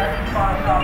Let's find.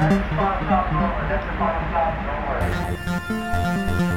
That's the bottom top floor. That's the.